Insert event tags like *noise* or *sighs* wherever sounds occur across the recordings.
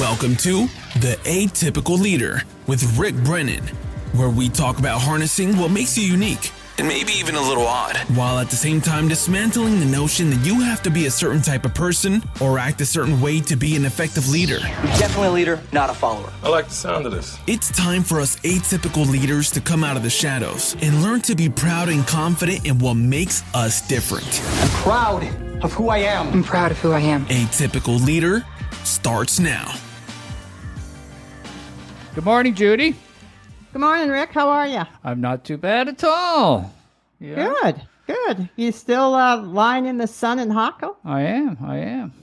Welcome to The Atypical Leader with Rick Brennan, where we talk about harnessing what makes you unique and maybe even a little odd, while at the same time dismantling the notion that you have to be a certain type of person or act a certain way to be an effective leader. Definitely a leader, not a follower. I like the sound of this. It's time for us atypical leaders to come out of the shadows and learn to be proud and confident in what makes us different. I'm proud of who I am. I'm proud of who I am. Atypical Leader starts now. Good morning, Judy. Good morning, Rick. How are you? I'm not too bad at all. Yeah, Good, good. You still uh, lying in the sun in Jacó? I am. I am.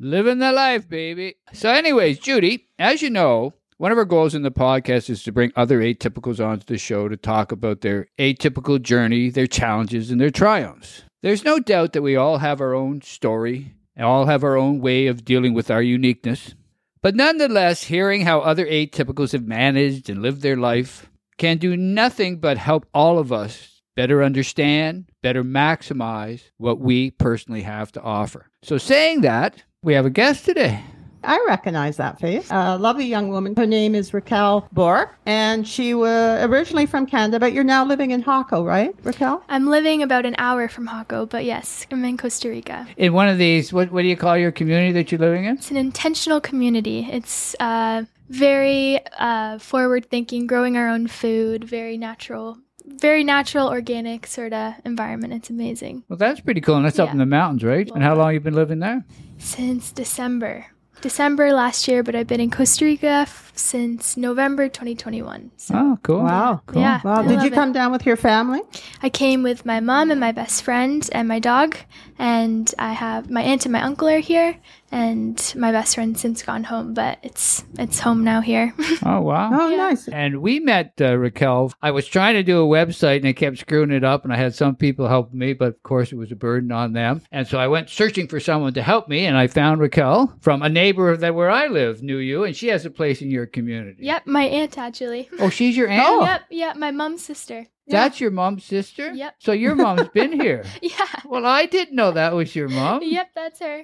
Living the life, baby. So, anyways, Judy, as you know, one of our goals in the podcast is to bring other atypicals onto the show to talk about their atypical journey, their challenges, and their triumphs. There's no doubt that we all have our own story and all have our own way of dealing with our uniqueness. But nonetheless, hearing how other atypicals have managed and lived their life can do nothing but help all of us better understand, better maximize what we personally have to offer. So, saying that, we have a guest today. I recognize that face. A lovely young woman. Her name is Racquel Bork, and she was originally from Canada, but you're now living in Jacó, right, Racquel? I'm living about an hour from Jacó, but yes, I'm in Costa Rica. In one of these, what, what do you call your community that you're living in? It's an intentional community. It's uh, very uh, forward thinking, growing our own food, very natural, very natural, organic sort of environment. It's amazing. Well, that's pretty cool. And that's up in the mountains, right? And how long you been living there? Since December. December last year, but I've been in Costa Rica f- since November 2021. So Oh, cool. Wow. Cool. Yeah. Well, I did you love it. come down with your family? I came with my mom and my best friend and my dog, and I have my aunt and my uncle are here, and my best friend since gone home, but it's it's home now here. *laughs* Oh, wow. Oh, Yeah. nice. And we met uh, Racquel. I was trying to do a website and I kept screwing it up, and I had some people help me, but of course it was a burden on them. And so I went searching for someone to help me, and I found Racquel from a neighbor that where I live knew you, and she has a place in your community. yep, my aunt actually. Oh, she's your *laughs* aunt. Oh. Yep, yep, my mom's sister. That's your mom's sister. Yep. So your mom's been here. *laughs* Yeah. Well, I didn't know that was your mom. Yep, that's her.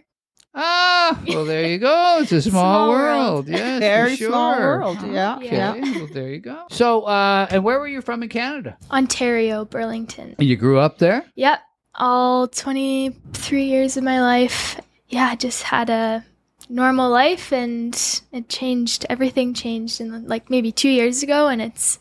Ah, well, there you go. It's a *laughs* small, Small world. world. *laughs* Yes, Very for sure. small world. Yeah, Okay, yeah. well, there you go. So, uh, and where were you from in Canada? Ontario, Burlington. And you grew up there? Yep. All 23 years of my life. Yeah, I just had a normal life and it changed. Everything changed in like maybe two years ago and it's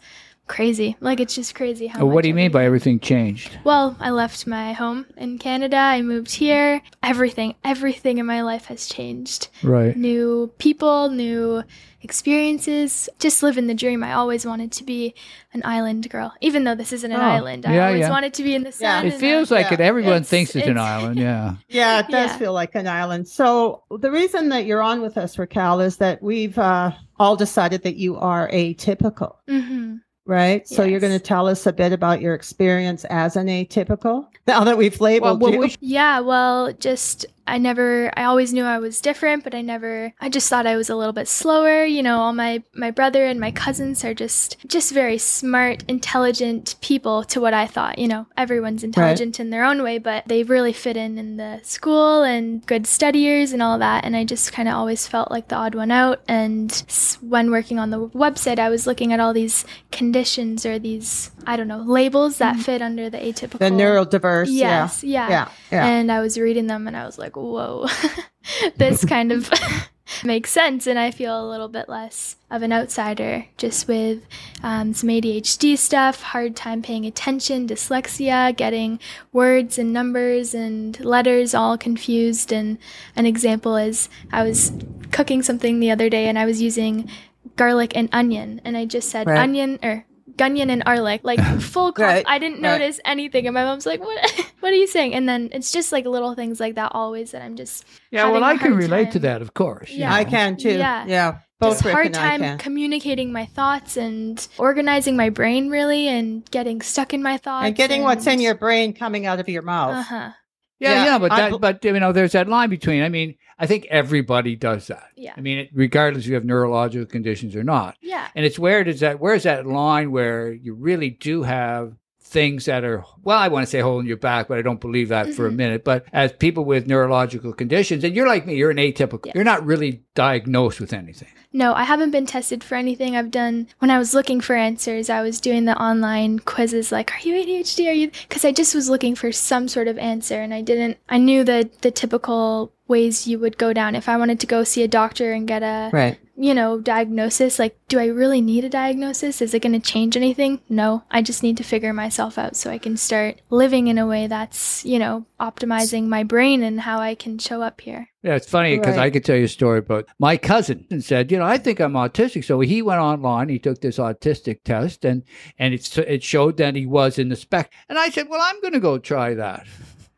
crazy. Like it's just crazy how Uh, what do you mean by everything changed? Well, I left my home in Canada. I moved here. Everything, everything in my life has changed. Right. New people, new experiences. Just living the dream. I always wanted to be an island girl, even though this isn't an Oh, island. I yeah, always yeah. wanted to be in the Yeah. sun. It feels I- like it. Everyone it's- thinks it's, an island. Yeah. *laughs* Yeah, it does Yeah. feel like an island. So the reason that you're on with us, Racquel, is that we've uh, all decided that you are atypical, Mhm. Right? So you're going to tell us a bit about your experience as an atypical. *laughs* Now that we've labeled well, you. we Yeah, well, just I never I always knew I was different, but I never I just thought I was a little bit slower, you know, all my my brother and my cousins are just just very smart, intelligent people to what I thought, you know. Everyone's intelligent in their own way, but they really fit in in the school and good studiers and all that, and I just kind of always felt like the odd one out and when working on the website, I was looking at all these conditions or these I don't know, labels that mm-hmm. fit under the atypical the neurodiverse. Yes, yeah. Yeah. Yeah. And I was reading them and I was like, whoa, *laughs* this kind of *laughs* makes sense. And I feel a little bit less of an outsider just with um, some ADHD stuff, hard time paying attention, dyslexia, getting words and numbers and letters all confused. And an example is I was cooking something the other day and I was using garlic and onion. And I just said Right. onion or Gunyon and Arlic, like *laughs* full. Comp- Right, I didn't right. notice anything, and my mom's like, "What? *laughs* what are you saying?" And then it's just like little things like that always that I'm just yeah, well, I can hard relate to that, of course. you Yeah. I can too. Yeah. Yeah. Both just Rick hard and I time communicating my thoughts and organizing my brain really, and getting stuck in my thoughts and getting what's in your brain coming out of your mouth. Uh huh. Yeah, Yeah, yeah, but that, bel- but you know, there's that line between. I mean, I think everybody does that. Yeah. I mean, it- regardless if you have neurological conditions or not. Yeah. And it's where does that? Where's that line where you really do have things that are well i want to say holding you back but i don't believe that for a mm-hmm. minute but as people with neurological conditions and you're like me you're an atypical you're not really diagnosed with anything No, I haven't been tested for anything. I've done, when I was looking for answers, I was doing the online quizzes like, are you ADHD? Are you? Because I just was looking for some sort of answer and I didn't, I knew the, the typical ways you would go down. If I wanted to go see a doctor and get a, Right. You know, diagnosis, like, do I really need a diagnosis? Is it going to change anything? No, I just need to figure myself out so I can start living in a way that's, you know, optimizing my brain and how I can show up here. Yeah, it's funny because Right. I could tell you a story about my cousin and said, you know, I think I'm autistic. So he went online, he took this autistic test, and and it it showed that he was in the spec. And I said, well, I'm going to go try that.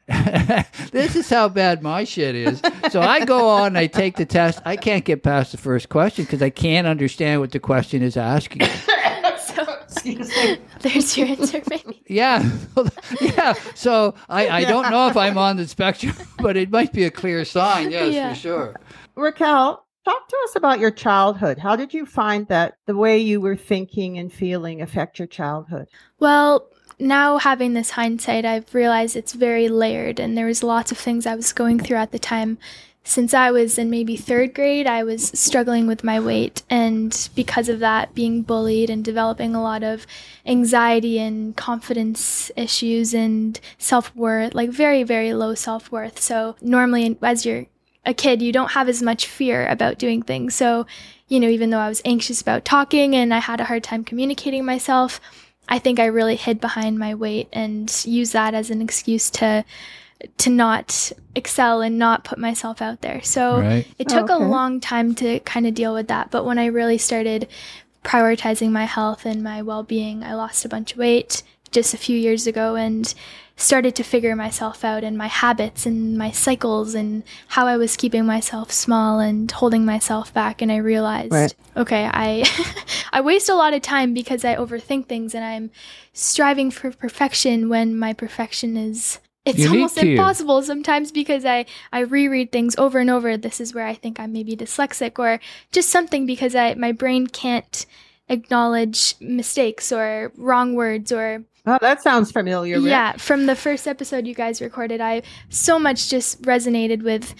*laughs* this is how bad my shit is. So I go on, I take the test. I can't get past the first question because I can't understand what the question is asking. *laughs* So *laughs* there's your answer, maybe. Yeah, yeah. So I, I don't know if I'm on the spectrum, but it might be a clear sign. Yes, Yeah. for sure. Racquel, talk to us about your childhood. How did you find that the way you were thinking and feeling affect your childhood? Well, now having this hindsight, I've realized it's very layered, and there was lots of things I was going through at the time. Since I was in maybe third grade, I was struggling with my weight, and because of that, being bullied and developing a lot of anxiety and confidence issues and self worth, like very, very low self worth. So, normally, as you're a kid, you don't have as much fear about doing things. So, you know, even though I was anxious about talking and I had a hard time communicating myself, I think I really hid behind my weight and used that as an excuse to to not excel and not put myself out there. So Right. it took oh, Okay. a long time to kind of deal with that, but when I really started prioritizing my health and my well-being, I lost a bunch of weight just a few years ago and started to figure myself out and my habits and my cycles and how I was keeping myself small and holding myself back and I realized Right. okay I *laughs* I waste a lot of time because I overthink things and I'm striving for perfection when my perfection is it's Unique almost impossible sometimes because I I reread things over and over this is where I think I'm maybe dyslexic or just something because I my brain can't acknowledge mistakes or wrong words or Oh, that sounds familiar. Rick. yeah, from the first episode you guys recorded, I so much just resonated with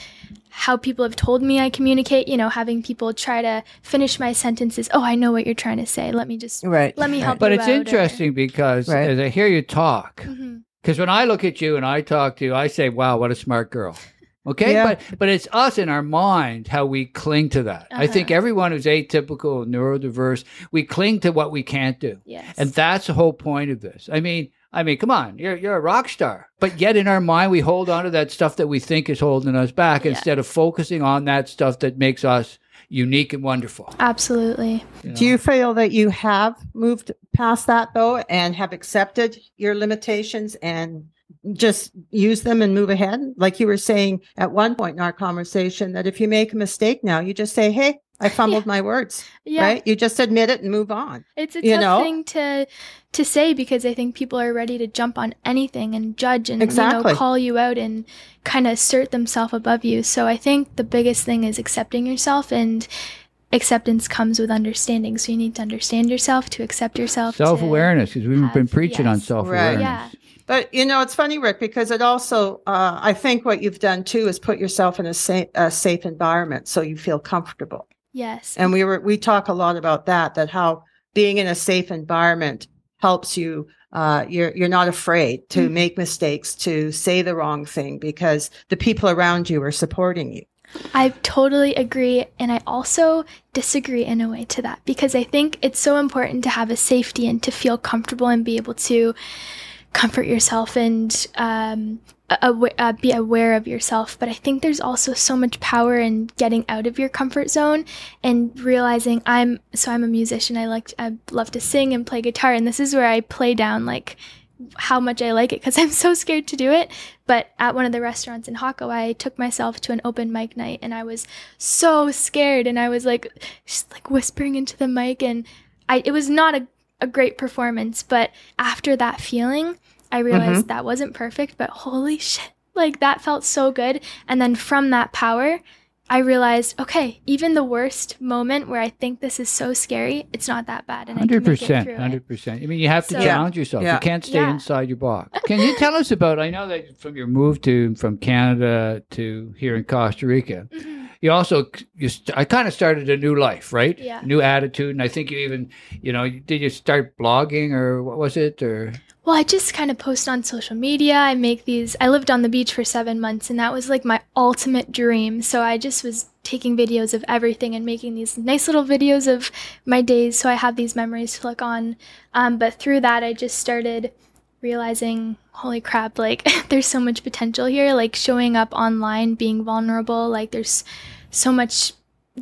how people have told me I communicate, you know, having people try to finish my sentences. Oh, I know what you're trying to say. Let me just Right. let me help you. But you it's out," or- interesting because Right. as I hear you talk, mm-hmm. because when I look at you and I talk to you, I say, "Wow, what a smart girl." Okay, Yeah. but but it's us in our mind how we cling to that. I think Uh-huh. everyone who's atypical, neurodiverse, we cling to what we can't do, Yes. and that's the whole point of this. I mean, I mean, come on, you're you're a rock star, but yet in our mind we hold on to that stuff that we think is holding us back Yeah. instead of focusing on that stuff that makes us unique and wonderful. Absolutely. you Do you feel that you have moved past that though and have accepted your limitations and just use them and move ahead? Like you were saying at one point in our conversation that if you make a mistake now, you just say, Hey, I *laughs* fumbled my words, Yeah. right? You just admit it and move on. It's a You tough know? thing to to say because I think people are ready to jump on anything and judge and you Exactly. know call you out and kind of assert themselves above you. So I think the biggest thing is accepting yourself and acceptance comes with understanding. So you need to understand yourself to accept yourself. Self awareness, because we've been have- preaching on self awareness. Yeah. But you know, it's funny, Rick, because it also, uh, I think what you've done too is put yourself in a, sa- a safe environment so you feel comfortable. Yes. and we were we talk a lot about that that how being in a safe environment helps you uh, you're you're not afraid to Mhm. make mistakes to say the wrong thing because the people around you are supporting you I totally agree. And I also disagree in a way to that because I think it's so important to have a safety and to feel comfortable and be able to comfort yourself and um, awa- uh, be aware of yourself. But I think there's also so much power in getting out of your comfort zone and realizing I'm so I'm a musician. I like I love to sing and play guitar, and this is where I play down like how much I like it because *laughs* I'm so scared to do it. But at one of the restaurants in Jacó, I took myself to an open mic night and I was so scared and I was like just like whispering into the mic and I it was not a, a great performance, but after that feeling, I realized that wasn't perfect, but holy shit. Like that felt so good. And then from that power I realized, okay, even the worst moment where I think this is so scary, it's not that bad, and I Hundred can make it percent, through hundred percent. I mean, you have to So- challenge yourself. Yeah. You can't stay Yeah. inside your box. Can you tell us about? I know that from your move to from Canada to here in Costa Rica, *laughs* Mm-hmm. You also you. St- I kind of started a new life, right? Yeah. New attitude, and I think you even, you know, did you start blogging or what was it or? Well, I just kind of post on social media. I make these. I lived on the beach for seven months, and that was like my ultimate dream. So I just was taking videos of everything and making these nice little videos of my days. So I have these memories to look on. Um, but through that, I just started realizing, holy crap, like *laughs* there's so much potential here. Like showing up online, being vulnerable. Like there's so much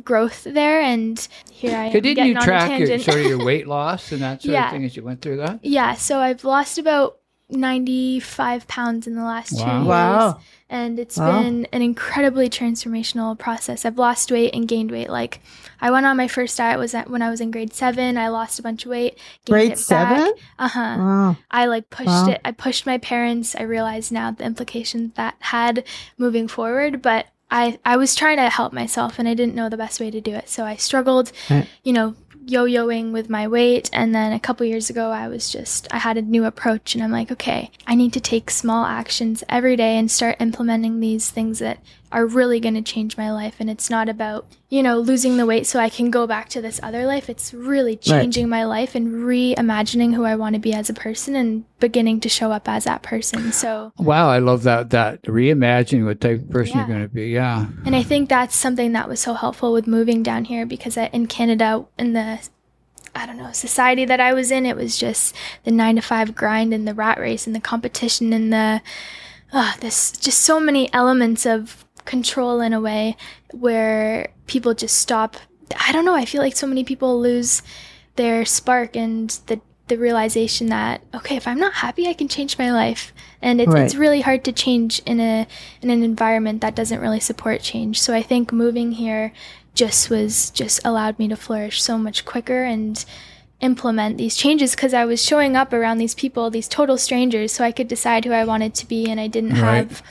growth there, and here I am. So didn't getting you track your sort of your *laughs* weight loss and that sort Yeah. of thing as you went through that? Yeah, so I've lost about 95 pounds in the last Wow. two years. Wow. And it's Wow. been an incredibly transformational process. I've lost weight and gained weight. Like, I went on my first diet was at, when I was in grade seven. I lost a bunch of weight. Grade seven? Uh huh. Wow. I like pushed Wow. it. I pushed my parents. I realized now the implications that had moving forward, but I I was trying to help myself and I didn't know the best way to do it. So I struggled, Right. you know, yo-yoing with my weight and then a couple years ago I was just I had a new approach and I'm like, okay, I need to take small actions every day and start implementing these things that are really going to change my life and it's not about, you know, losing the weight so I can go back to this other life. It's really changing my life and reimagining who I want to be as a person and beginning to show up as that person. So, Wow, I love that. That reimagining what type of person Yeah. you're going to be. Yeah. and I think that's something that was so helpful with moving down here because I, in Canada, in the I don't know, society that I was in, it was just the nine to five grind and the rat race and the competition and the, uh, this just so many elements of control in a way where people just stop. I don't know. I feel like so many people lose their spark and the the realization that okay, if I'm not happy, I can change my life, and it's it's really hard to change in a in an environment that doesn't really support change. So I think moving here just was just allowed me to flourish so much quicker and implement these changes because I was showing up around these people, these total strangers, so I could decide who I wanted to be, and I didn't Right. have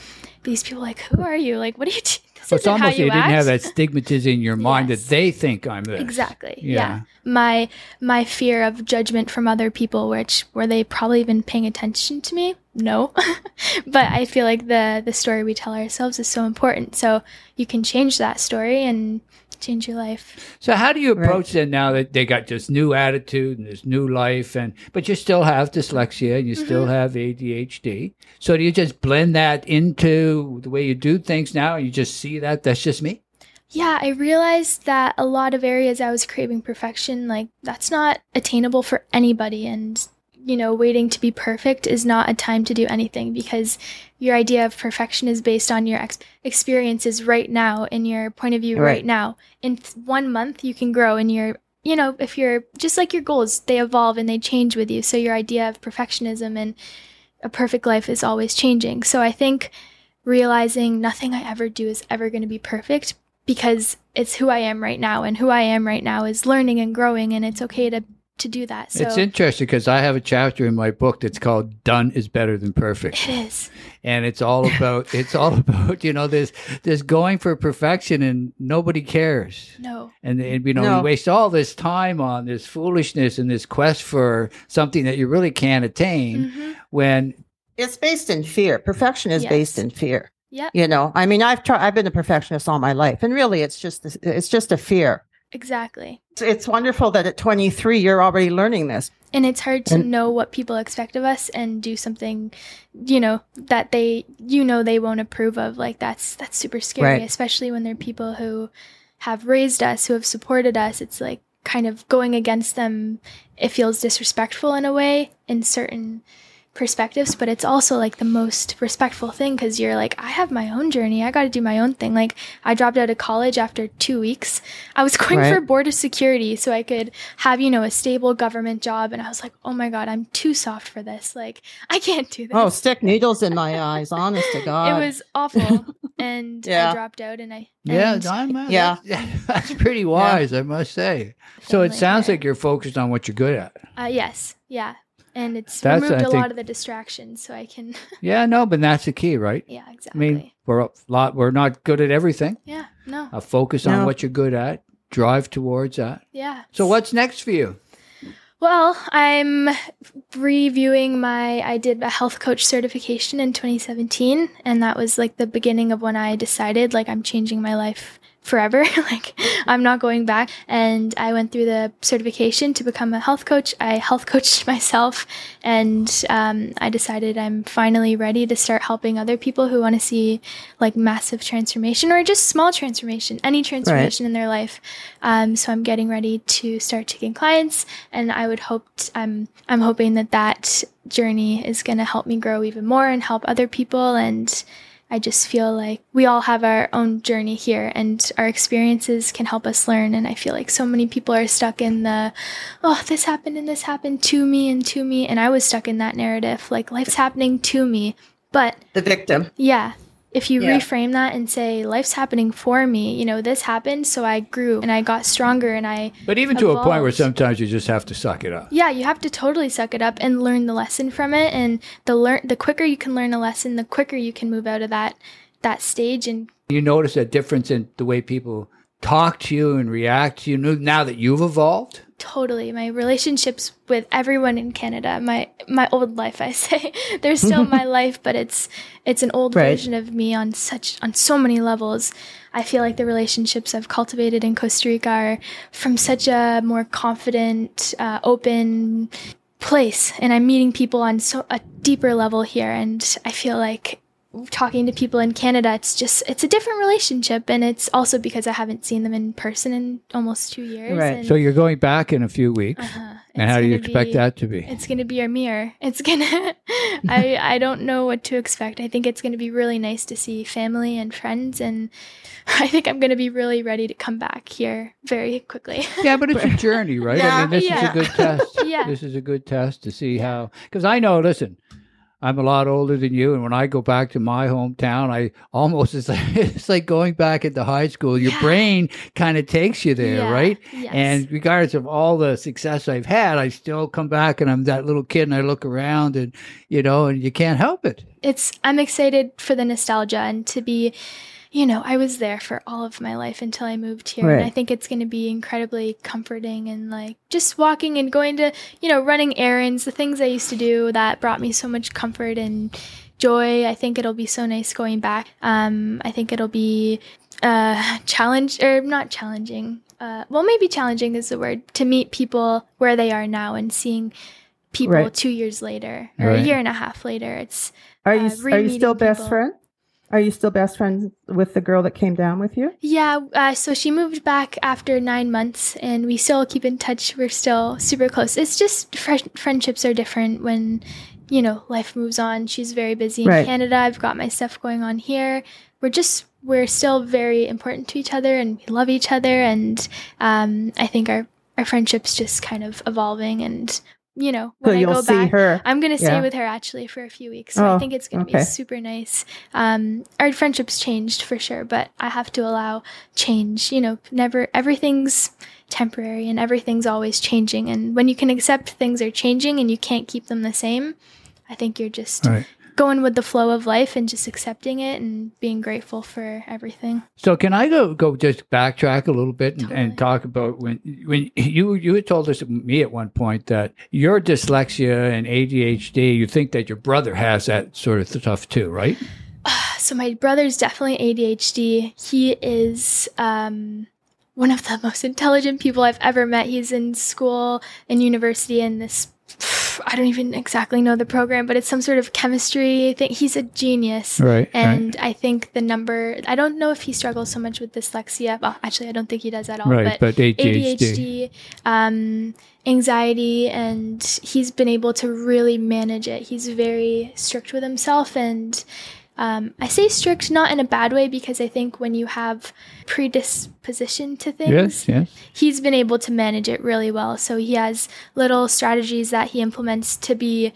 these people like, "Who are you? Like, what are you?" T- *laughs* this it's almost you you didn't have that stigmatism in your *laughs* mind Yes. that they think I'm this. Exactly. Yeah. Yeah. My my fear of judgment from other people, which were they probably even paying attention to me? No. *laughs* but I feel like the the story we tell ourselves is so important. So you can change that story and change your life. So how do you Right. approach them now that they got this new attitude and this new life and but you still have dyslexia and you still Mm-hmm. have ADHD. So do you just blend that into the way you do things now and you just see that that's just me? Yeah, I realized that a lot of areas I was craving perfection, like that's not attainable for anybody. And, you know, waiting to be perfect is not a time to do anything because your idea of perfection is based on your ex- experiences right now and your point of view right, Right. now. In th- one month, you can grow and your you know, if you're just like your goals, they evolve and they change with you. So your idea of perfectionism and a perfect life is always changing. So I think realizing nothing I ever do is ever going to be perfect because it's who I am right now and who I am right now is learning and growing and it's okay to to do that. So it's interesting because I have a chapter in my book that's called "Done is Better Than Perfect," it is. and it's all about *laughs* it's all about you know this this going for perfection and nobody cares. No. And, and you know, No. we waste all this time on this foolishness and this quest for something that you really can't attain Mhm. when It's based in fear. Perfection is Yes. based in fear. Yeah, You know, I mean, I've tried. I've been a perfectionist all my life, and really, it's just this- it's just a fear. Exactly. It's, it's wonderful that at 23 you're already learning this. And it's hard to And- know what people expect of us and do something, you know, that they you know they won't approve of. Like that's that's super scary, Right. especially when they're people who have raised us, who have supported us. It's like kind of going against them. It feels disrespectful in a way in certain perspectives, but it's also like the most respectful thing because you're like, I have my own journey. I got to do my own thing. Like, I dropped out of college after two weeks. I was *laughs* going Right. for border security so I could have, you know, a stable government job. And I was like, oh my God, I'm too soft for this. Like, *laughs* I can't do this. Oh, stick needles in my eyes. Honest to *laughs* God. it was awful. And Yeah. I dropped out and I. yeah, and I'm, uh, Yeah. that's, that's pretty wise, I must say. So it sounds there. like you're focused on what you're good at. Uh, yes, yeah. And it's That's, removed I a think- lot of the distractions, so I can. *laughs* Yeah, no, but that's the key, right? yeah, exactly I mean, we're a lot. We're not good at everything. yeah, no, Uh, focus on what you're good at. Drive towards that. yeah. So, what's next for you? Well, I'm reviewing my. I did a health coach certification in 2017, and that was like the beginning of when I decided like I'm changing my life forever. *laughs* like I'm not going back. And I went through the certification to become a health coach. I health *laughs* coached myself, and um, I decided I'm finally ready to start helping other people who want to see like massive transformation or just small transformation, any transformation in their life. Um, so I'm getting ready to start taking clients, and I would hope t- I'm I'm hoping that that journey is going to help me grow even more and help other people and. I just feel like we all have our own journey here and our experiences can help us learn. And I feel like so many people are stuck in the, oh, this happened and this happened to me and to me. And I was stuck in that narrative, like life's happening to me. But The victim. yeah, if you Yeah. reframe that and say, life's happening for me, you know, this happened, so I grew and I got stronger and I But even to a point where sometimes you just have to suck it up. yeah, you have to totally suck it up and learn the lesson from it. And the learn the quicker you can learn a lesson, the quicker you can move out of that that stage. And You notice a difference in the way people talk to you and react to you now that you've evolved. totally, my relationships with everyone in Canada, my my old life, I *laughs* say, they're still my *laughs* life, but it's it's an old Right. version of me on such on so many levels. I feel like the relationships I've cultivated in Costa Rica are from such a more confident, uh, open place, and I'm meeting people on so a deeper level here, and I feel like talking to people in Canada, it's just it's a different relationship, and it's also because I haven't seen them in person in almost two years. Right. And, So you're going back in a few weeks. uh-huh, and how do you expect be- that to be? It's gonna be a mirror. It's gonna. *laughs* I I don't know what to expect. I think it's gonna be really nice to see family and friends, and *laughs* I think I'm gonna be really ready to come back here very quickly. Yeah, but it's a *laughs* journey, right? I Yeah. mean, this is a good test. Yeah. This is a good test to see how. Because I know, listen, I'm a lot older than you, and when I go back to my hometown, I almost *laughs* it's like it's like going back into high school. Your Yeah. brain kind of takes you there, Yeah. right? Yes. And regardless of all the success I've had, I still come back and I'm that little kid, and I look around, and you know, and you can't help it. it's I'm excited for the nostalgia and to be you know, I was there for all of my life until I moved here. And I think it's going to be incredibly comforting and like just walking and going to, you know, running errands, the things I used to do that brought me so much comfort and joy. I think it'll be so nice going back. Um, I think it'll be uh, challenge or not challenging. Uh, well, maybe challenging is the word to meet people where they are now and seeing people Right. two years later or Right. a year and a half later. It's Are Uh, you are you still best people. Are you still best friends with the girl that came down with you? Yeah, uh, so she moved back after nine months, and we still keep in touch. We're still super close. It's just fr- friendships are different when, you know, life moves on. She's very busy in Right. Canada. I've got my stuff going on here. We're just we're still very important to each other, and we love each other. And um, I think our our friendships just kind of evolving. And you know, So when I you'll go see back, her. I'm gonna stay Yeah. with her actually for a few weeks. So I Oh, think it's gonna okay. be super nice. Um, our friendships changed for sure, but I have to allow change. You know, never everything's temporary and everything's always changing. And when you can accept things are changing and you can't keep them the same, I think you're just Right. Going with the flow of life and just accepting it and being grateful for everything. So can I go go just backtrack a little bit and, Totally. and talk about when when you you had told us me at one point that your dyslexia and ADHD, you think that your brother has that sort of stuff too, right? *sighs* So my brother's definitely ADHD. He is um, one of the most intelligent people I've ever met. He's in school and university in this. I don't even exactly know the program, but it's some sort of chemistry thing. He's a genius. Right. And I think the number, I don't know if he struggles so much with dyslexia. Well, actually, I don't think he does at all. right, but ADHD. ADHD, um, anxiety, and he's been able to really manage it. He's very strict with himself, and um, I say strict not in a bad way because I think when you have predisposition to things, Yes, yes. he's been able to manage it really well. So he has little strategies that he implements to be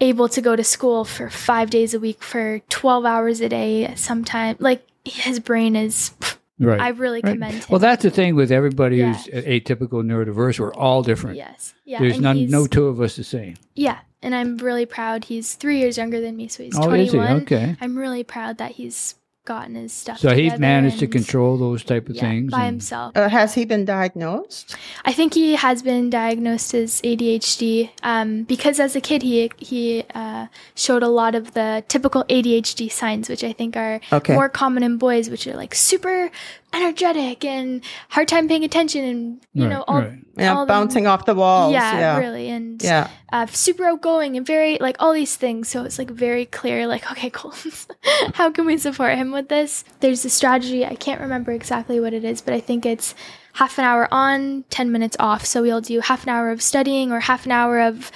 able to go to school for five days a week for 12 hours a day sometime like his brain is Right. I really Right. commend him. Well, that's the thing with everybody Yeah. who's atypical neurodiverse. We're all different. yes, yeah. There's none, no two of us the same. Yeah, and I'm really proud. He's three years younger than me, so he's Oh, is 21. he? Okay. I'm really proud that he's gotten his stuff. So he's managed to control those type of yeah, things. by and- himself. Uh, has he been diagnosed? I think he has been diagnosed as ADHD um, because as a kid he he uh, showed a lot of the typical ADHD signs, which I think are Okay. more common in boys, which are like super energetic and hard time paying attention, and you Right, know all, right. Yeah, all the- bouncing off the walls. yeah, Yeah, really, and Yeah. uh, super outgoing and very like all these things. So it's like very clear, like, *laughs* okay, cool. *laughs* How can we support him with this? There's a strategy. I can't remember exactly what it is, but I think it's half an hour on, 10 minutes off. So we'll do half an hour of studying or half an hour of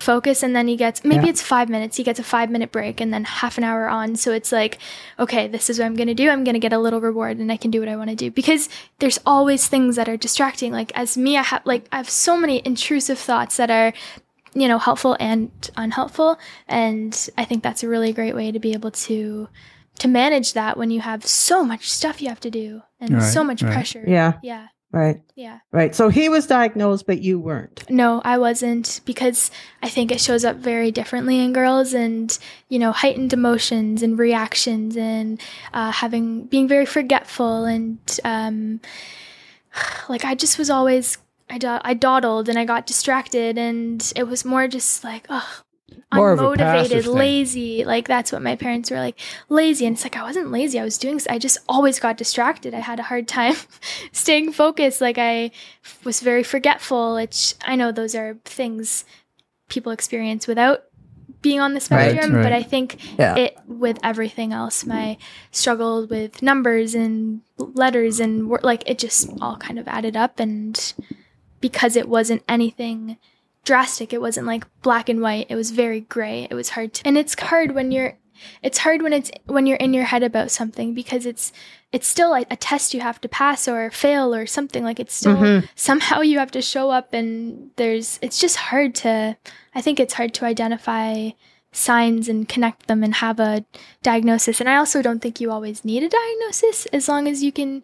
focus and then he gets maybe Yeah. it's five minutes he gets a five minute break and then half an hour on. So it's like okay this is what i'm gonna do. I'm gonna get a little reward and i can do what i want to do. Because there's always things that are distracting. Like as me i have like i have so many intrusive thoughts that are you know helpful and unhelpful. And i think that's a really great way to be able to to manage that when you have so much stuff you have to do and Right, so much right. pressure. Yeah. yeah Right. yeah Right. So he was diagnosed, but you weren't. no, I wasn't because I think it shows up very differently in girls and, you know, heightened emotions and reactions and uh, having, being very forgetful and, um, *sighs* like I just was always, I, do- I dawdled and I got distracted and it was more just like, oh, More of a passive unmotivated, lazy. Like that's what my parents were like, lazy. And it's like I wasn't lazy. I was doing. I just always got distracted. I had a hard time *laughs* staying focused. Like I was very forgetful. Which I know those are things people experience without being on the Right, spectrum. right. But I think Yeah. it with everything else, my struggle with numbers and letters and like it just all kind of added up. And because it wasn't anything drastic. It wasn't like black and white. It was very gray. It was hard to, and it's hard when you're it's hard when it's when you're in your head about something because it's it's still a, a test you have to pass or fail or something like it's still Mhm. somehow you have to show up and there's it's just hard to I think it's hard to identify signs and connect them and have a diagnosis and I also don't think you always need a diagnosis as long as you can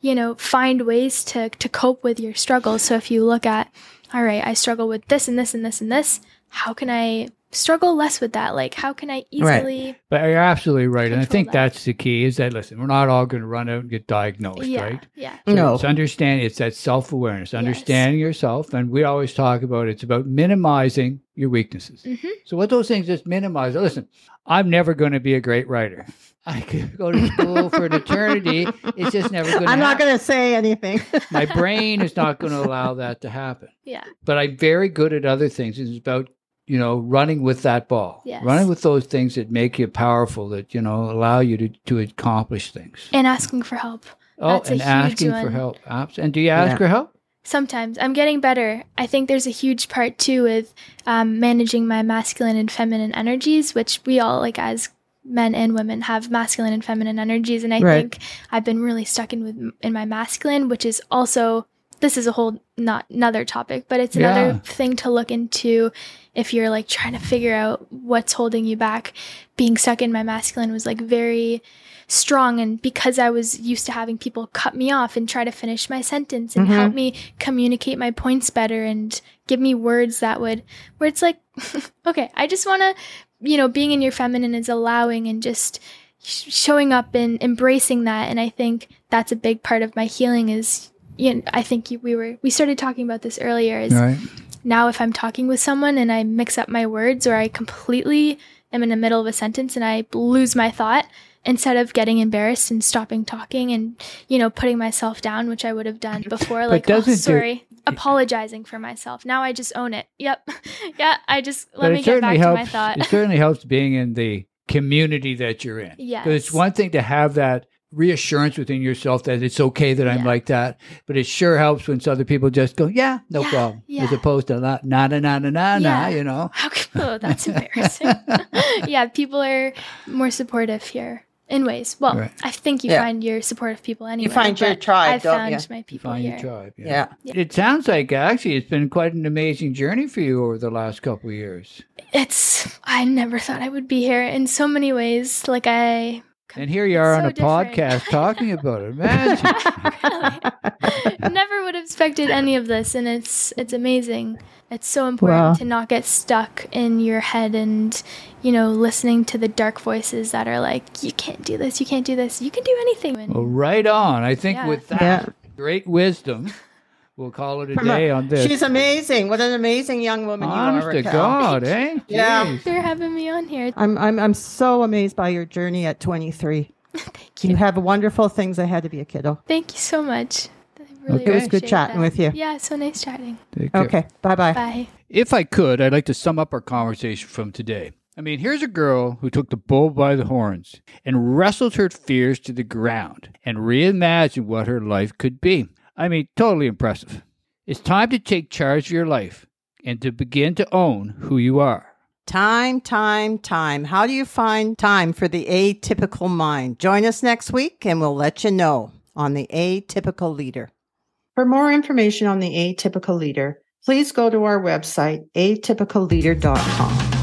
you know find ways to to cope with your struggles so if you look at all right, I struggle with this and this and this and this. How can I struggle less with that? Like, how can I easily? Right. easily? But you're absolutely right. And I think that. that's the key is that, listen, we're not all going to run out and get diagnosed, Yeah, right? yeah, So No. It's understanding, it's that self awareness, understanding yourself. And we always talk about it's about minimizing your weaknesses. Mhm. So, what those things just minimize, listen, I'm never going to be a great writer. I could go to school for an eternity. It's just never going to I'm not going to say anything. *laughs* My brain is not going to allow that to happen. yeah, But I'm very good at other things. It's about, you know, running with that ball, Yes. running with those things that make you powerful, that, you know, allow you to, to accomplish things. and asking for help. Oh, That's a and huge asking for help. Abs- And do you ask Yeah. for help? Sometimes I'm getting better. I think there's a huge part too with um, managing my masculine and feminine energies, which we all like as men and women have masculine and feminine energies, and I Right. think I've been really stuck in with in my masculine, which is also this is a whole not another topic, but it's another Yeah. thing to look into if you're like trying to figure out what's holding you back. Being stuck in my masculine was like very strong and because I was used to having people cut me off and try to finish my sentence and Mhm. help me communicate my points better and give me words that would where it's like *laughs* okay, I just want to you know, being in your feminine is allowing and just sh- showing up and embracing that and I think that's a big part of my healing is you know, I think you, we were we started talking about this earlier is Right. now if I'm talking with someone and I mix up my words or I completely am in the middle of a sentence and I lose my thought instead of getting embarrassed and stopping talking and you know putting myself down which I would have done before like oh sorry apologizing for myself. Now I just own it. Yep. *laughs* Yeah I just let but me get back certainly to my thought. It certainly helps being in the community that you're in. Because it's one thing to have that reassurance within yourself that it's okay that I'm Yeah. like that, but it sure helps when other people just go, "Yeah, no Yeah, problem," as opposed to not na na na na na na. You know. how *laughs* oh that's embarrassing. *laughs* Yeah people are more supportive here in ways well Right. I think you Yeah. find your supportive people anyway You find your tribe, I've found you? my people Find here your tribe. yeah. It sounds like actually it's been quite an amazing journey for you over the last couple of years. it's i never thought i would be here in so many ways like i And here you are so on a different. podcast *laughs* talking about it. Imagine. *laughs* really. Never would have expected any of this, and it's it's amazing. It's so important Wow. to not get stuck in your head and you know listening to the dark voices that are like, you can't do this, you can't do this, you can do anything. well, right on. I think Yeah. with that Yeah. great wisdom, we'll call it a From a- day on this. She's amazing. What an amazing young woman Honest you are. to Racquel. God, eh? Yeah. Thanks for having me on here. I'm I'm I'm so amazed by your journey at 23. *laughs* Thank You you. have wonderful things ahead of you, kiddo. Thank you so much. I really Okay. It was good chatting that. with you. Yeah, so nice chatting. Take care. Okay. Bye-bye. Bye. If I could, I'd like to sum up our conversation from today. I mean, here's a girl who took the bull by the horns and wrestled her fears to the ground and reimagined what her life could be. I mean, totally impressive. It's time to take charge of your life and to begin to own who you are. Time, time, time. How do you find time for the atypical mind? Join us next week and we'll let you know on the atypical leader. For more information on the atypical leader, please go to our website, atypicalleader.com.